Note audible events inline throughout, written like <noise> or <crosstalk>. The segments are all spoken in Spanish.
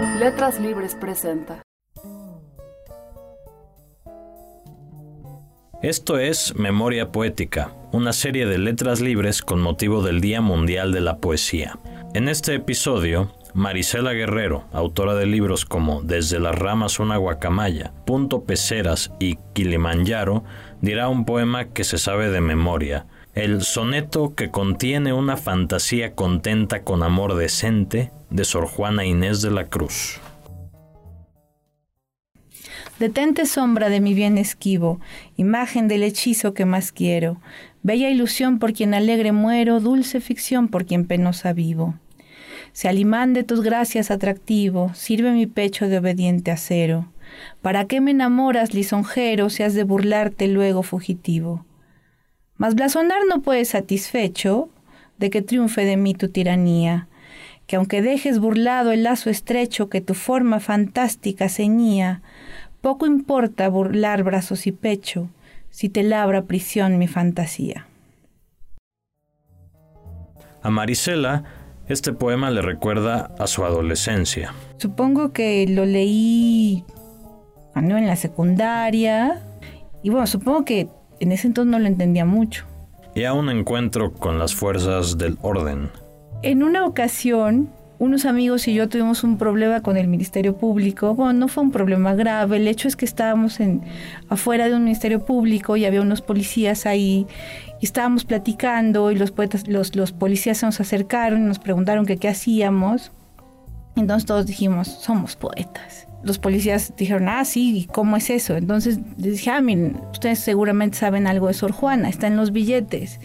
Letras Libres presenta. Esto es Memoria Poética, una serie de letras libres con motivo del Día Mundial de la Poesía. En este episodio, Marisela Guerrero, autora de libros como Desde las ramas una guacamaya, Punto Peceras y Kilimanjaro, dirá un poema que se sabe de memoria, el soneto que contiene una fantasía contenta con amor decente de Sor Juana Inés de la Cruz. Detente sombra de mi bien esquivo, imagen del hechizo que más quiero, bella ilusión por quien alegre muero, dulce ficción por quien penosa vivo. Se alimán de tus gracias atractivo, sirve mi pecho de obediente acero. ¿Para qué me enamoras, lisonjero, si has de burlarte luego fugitivo? Mas blasonar no puedes satisfecho de que triunfe de mí tu tiranía, que aunque dejes burlado el lazo estrecho que tu forma fantástica ceñía, poco importa burlar brazos y pecho, si te labra prisión mi fantasía. A Marisela, este poema le recuerda a su adolescencia. Supongo que lo leí cuando en la secundaria, y bueno, supongo que en ese entonces no lo entendía mucho. Y a un encuentro con las fuerzas del orden. En una ocasión, unos amigos y yo tuvimos un problema con el Ministerio Público. Bueno, no fue un problema grave. El hecho es que estábamos afuera de un Ministerio Público y había unos policías ahí y estábamos platicando y los, policías se nos acercaron y nos preguntaron qué hacíamos. Entonces todos dijimos, somos poetas los policías dijeron, ah, sí, ¿y cómo es eso? Entonces les dije, ah, miren, ustedes seguramente saben algo de Sor Juana, está en los billetes.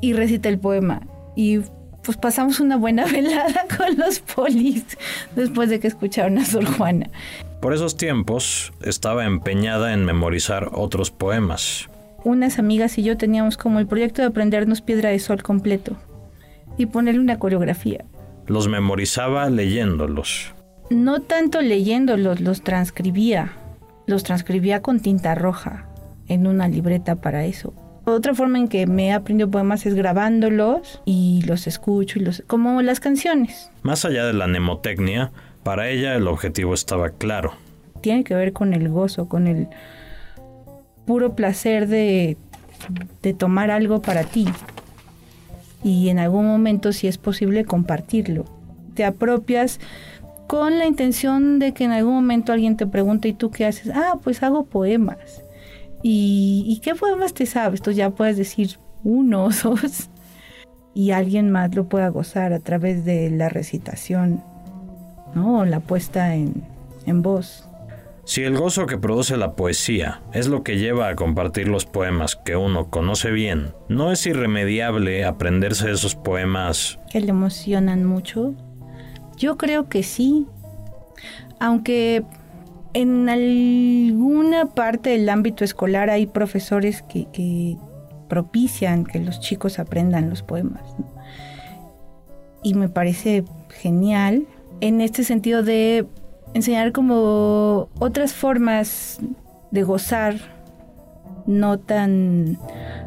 Y recita el poema. Y pues pasamos una buena <laughs> velada con los polis después de que escucharon a Sor Juana. Por esos tiempos estaba empeñada en memorizar otros poemas. Unas amigas y yo teníamos como el proyecto de aprendernos Piedra de Sol completo y ponerle una coreografía. Los memorizaba leyéndolos no tanto leyéndolos, los transcribía. Los transcribía con tinta roja en una libreta para eso. Otra forma en que me he aprendido poemas es grabándolos y los escucho y los como las canciones. Más allá de la mnemotecnia, para ella el objetivo estaba claro. Tiene que ver con el gozo, con el puro placer de, de tomar algo para ti y en algún momento si es posible compartirlo. Te apropias con la intención de que en algún momento alguien te pregunte, ¿y tú qué haces? Ah, pues hago poemas. ¿Y, qué poemas te sabes? Tú ya puedes decir uno o dos y alguien más lo pueda gozar a través de la recitación, ¿no? O la puesta en, en voz. Si el gozo que produce la poesía es lo que lleva a compartir los poemas que uno conoce bien, ¿no es irremediable aprenderse esos poemas? Que le emocionan mucho. Yo creo que sí, aunque en alguna parte del ámbito escolar hay profesores que, propician que los chicos aprendan los poemas. Y me parece genial en este sentido de enseñar como otras formas de gozar no tan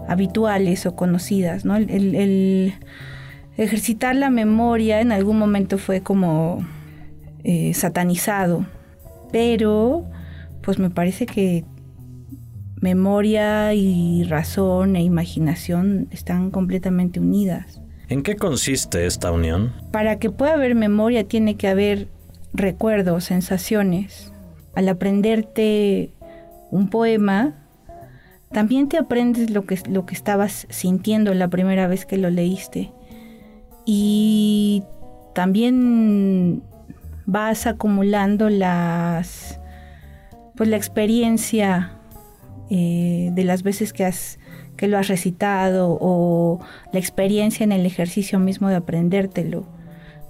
habituales o conocidas, ¿no? el ejercitar la memoria en algún momento fue como eh, satanizado, pero pues me parece que memoria y razón e imaginación están completamente unidas. ¿En qué consiste esta unión? Para que pueda haber memoria tiene que haber recuerdos, sensaciones. Al aprenderte un poema, también te aprendes lo que, lo que estabas sintiendo la primera vez que lo leíste y también vas acumulando las pues la experiencia eh, de las veces que has que lo has recitado o la experiencia en el ejercicio mismo de aprendértelo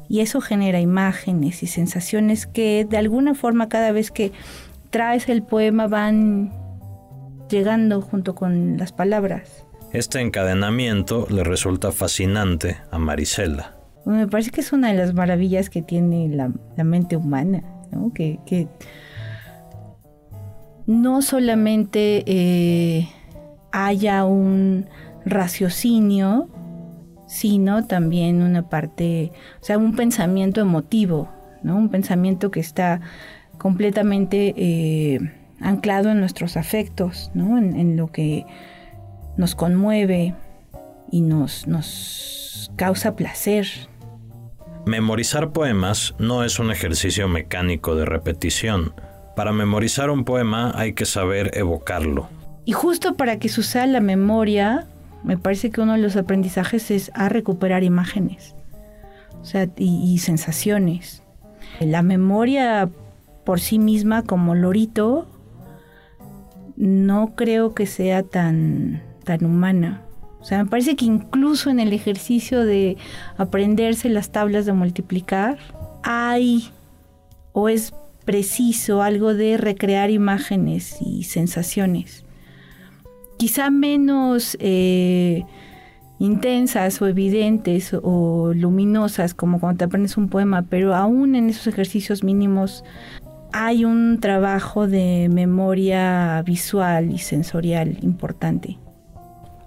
y eso genera imágenes y sensaciones que de alguna forma cada vez que traes el poema van llegando junto con las palabras este encadenamiento le resulta fascinante a Marisela. Me parece que es una de las maravillas que tiene la, mente humana, ¿no? que, no solamente eh, haya un raciocinio, sino también una parte, o sea, un pensamiento emotivo ¿no? Un pensamiento que está completamente eh, anclado en nuestros afectos, ¿no? En, lo que nos conmueve y nos, nos causa placer. Memorizar poemas no es un ejercicio mecánico de repetición. Para memorizar un poema hay que saber evocarlo. Y justo para que suceda la memoria, me parece que uno de los aprendizajes es a recuperar imágenes o sea, y, sensaciones. La memoria por sí misma como lorito no creo que sea tan, tan humana. O sea, me parece que incluso en el ejercicio de aprenderse las tablas de multiplicar, hay o es preciso algo de recrear imágenes y sensaciones. Quizá menos eh, intensas o evidentes o luminosas como cuando te aprendes un poema, pero aún en esos ejercicios mínimos hay un trabajo de memoria visual y sensorial importante.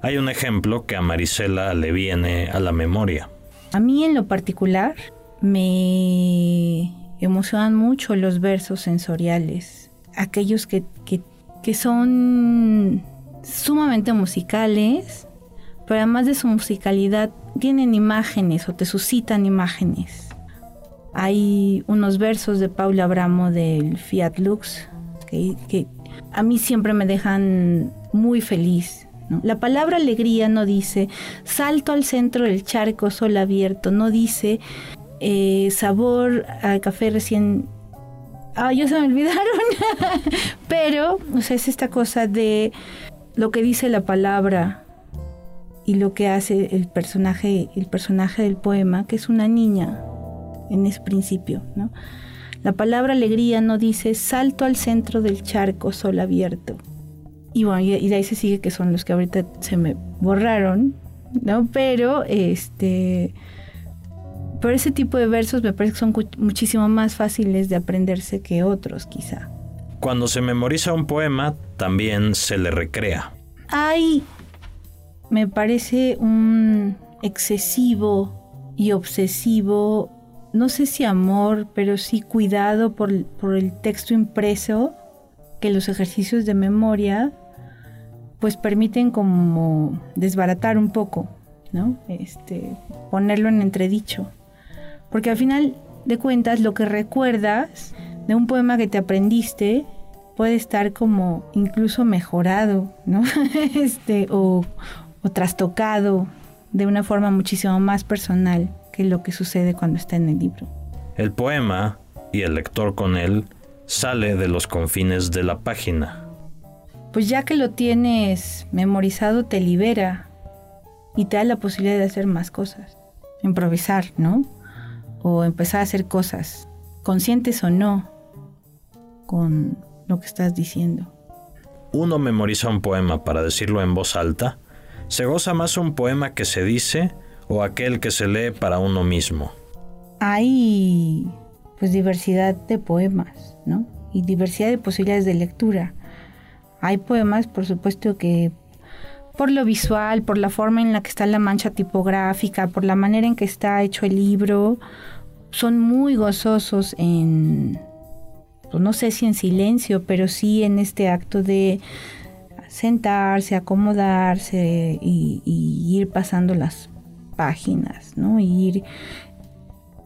Hay un ejemplo que a Marisela le viene a la memoria. A mí en lo particular me emocionan mucho los versos sensoriales, aquellos que, que son sumamente musicales, pero además de su musicalidad, tienen imágenes o te suscitan imágenes. Hay unos versos de Paula Abramo del Fiat Lux que, a mí siempre me dejan muy feliz. La palabra alegría no dice salto al centro del charco sol abierto, no dice eh, sabor al café recién Ah, yo se me olvidaron. <laughs> Pero, es esta cosa de lo que dice la palabra y lo que hace el personaje, el personaje del poema, que es una niña en ese principio, ¿no? La palabra alegría no dice salto al centro del charco, sol abierto. Y bueno, y de ahí se sigue que son los que ahorita se me borraron, ¿no? Pero este pero ese tipo de versos me parece que son muchísimo más fáciles de aprenderse que otros, quizá. Cuando se memoriza un poema, también se le recrea. Hay me parece un excesivo y obsesivo, no sé si amor, pero sí cuidado por, el texto impreso, que los ejercicios de memoria pues permiten como desbaratar un poco, ¿no? Este, ponerlo en entredicho. Porque al final de cuentas lo que recuerdas de un poema que te aprendiste puede estar como incluso mejorado, ¿no? <laughs> este, o, o trastocado de una forma muchísimo más personal que lo que sucede cuando está en el libro. El poema y el lector con él sale de los confines de la página. Pues ya que lo tienes memorizado te libera y te da la posibilidad de hacer más cosas. Improvisar, ¿no? O empezar a hacer cosas, conscientes o no, con lo que estás diciendo. Uno memoriza un poema para decirlo en voz alta ¿Se goza más un poema que se dice o aquel que se lee para uno mismo? Hay pues diversidad de poemas, ¿no? Y diversidad de posibilidades de lectura. Hay poemas, por supuesto, que por lo visual, por la forma en la que está la mancha tipográfica, por la manera en que está hecho el libro, son muy gozosos en, pues, no sé si en silencio, pero sí en este acto de sentarse, acomodarse y, ir pasando las páginas, ¿no? Y ir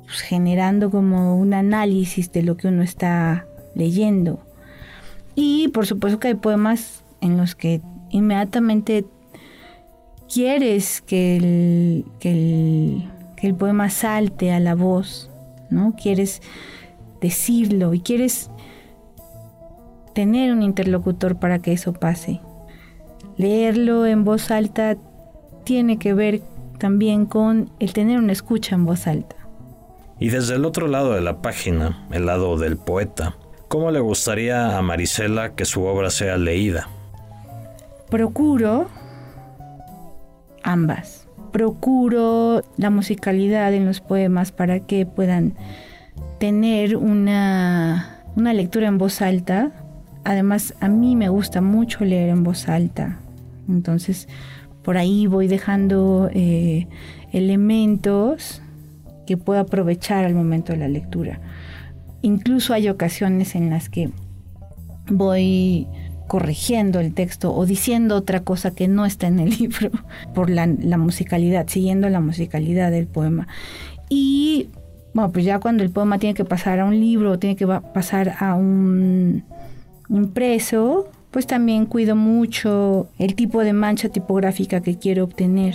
pues, generando como un análisis de lo que uno está leyendo. Y por supuesto que hay poemas en los que inmediatamente quieres que el, que el poema salte a la voz, ¿no? Quieres decirlo y quieres tener un interlocutor para que eso pase. Leerlo en voz alta tiene que ver también con el tener una escucha en voz alta. Y desde el otro lado de la página, el lado del poeta, ¿cómo le gustaría a Marisela que su obra sea leída? Procuro ambas. Procuro la musicalidad en los poemas para que puedan tener una, una lectura en voz alta. Además, a mí me gusta mucho leer en voz alta. Entonces, por ahí voy dejando eh, elementos que puedo aprovechar al momento de la lectura. Incluso hay ocasiones en las que voy corrigiendo el texto o diciendo otra cosa que no está en el <laughs> libro por la, musicalidad, siguiendo la musicalidad del poema. Y bueno, pues ya cuando el poema tiene que pasar a un libro, tiene que pasar a un impreso, pues también cuido mucho el tipo de mancha tipográfica que quiero obtener,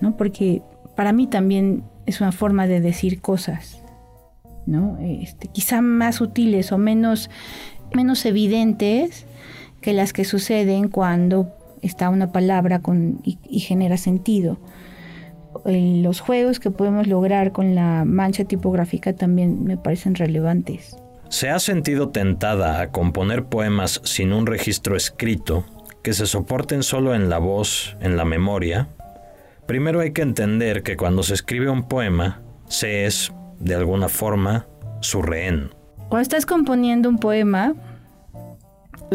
¿no? Porque para mí también es una forma de decir cosas, ¿no? Este, quizá más útiles o menos, menos evidentes, que las que suceden cuando está una palabra con, y, genera sentido. los juegos que podemos lograr con la mancha tipográfica también me parecen relevantes. ¿Se ha sentido tentada a componer poemas sin un registro escrito que se soporten solo en la voz, en la memoria? Primero hay que entender que cuando se escribe un poema, se es, de alguna forma, su rehén. Cuando estás componiendo un poema,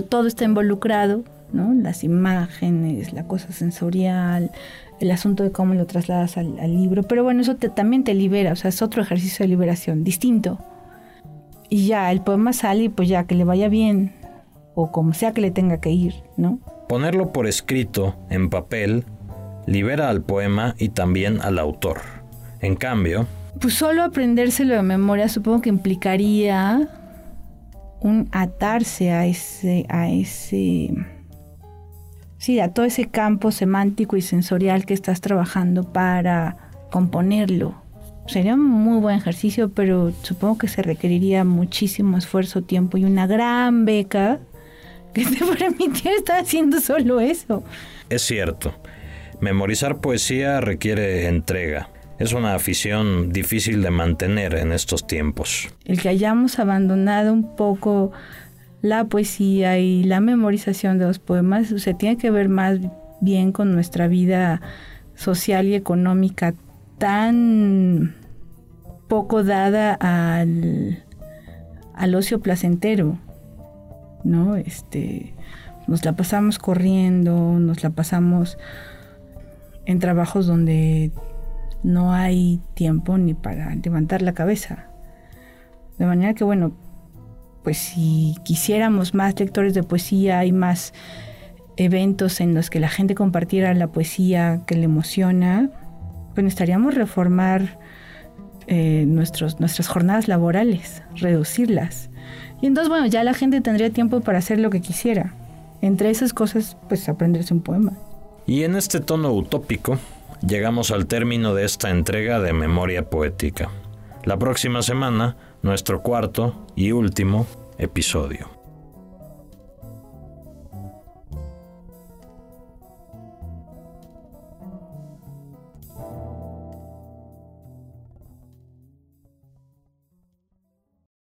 todo está involucrado, ¿no? Las imágenes, la cosa sensorial, el asunto de cómo lo trasladas al, libro. Pero bueno, eso también te libera, o sea, es otro ejercicio de liberación, distinto. Y ya, el poema sale y pues ya, que le vaya bien, o como sea que le tenga que ir, ¿no? Ponerlo por escrito, en papel, libera al poema y también al autor. En cambio... Pues solo aprendérselo de memoria supongo que implicaría un atarse a ese, a ese, sí, a todo ese campo semántico y sensorial que estás trabajando para componerlo. Sería un muy buen ejercicio, pero supongo que se requeriría muchísimo esfuerzo, tiempo y una gran beca que te <laughs> permitiera estar haciendo solo eso. Es cierto. Memorizar poesía requiere entrega, es una afición difícil de mantener en estos tiempos. El que hayamos abandonado un poco la poesía y la memorización de los poemas se tiene que ver más bien con nuestra vida social y económica tan poco dada al, al ocio placentero, ¿no? Este, nos la pasamos corriendo, nos la pasamos en trabajos donde no hay tiempo ni para levantar la cabeza. De manera que, bueno, pues si quisiéramos más lectores de poesía y más eventos en los que la gente compartiera la poesía que le emociona, pues necesitaríamos reformar eh, nuestros, nuestras jornadas laborales, reducirlas. Y entonces, bueno, ya la gente tendría tiempo para hacer lo que quisiera. Entre esas cosas, pues aprenderse un poema. Y en este tono utópico, llegamos al término de esta entrega de Memoria Poética. La próxima semana, nuestro cuarto y último episodio.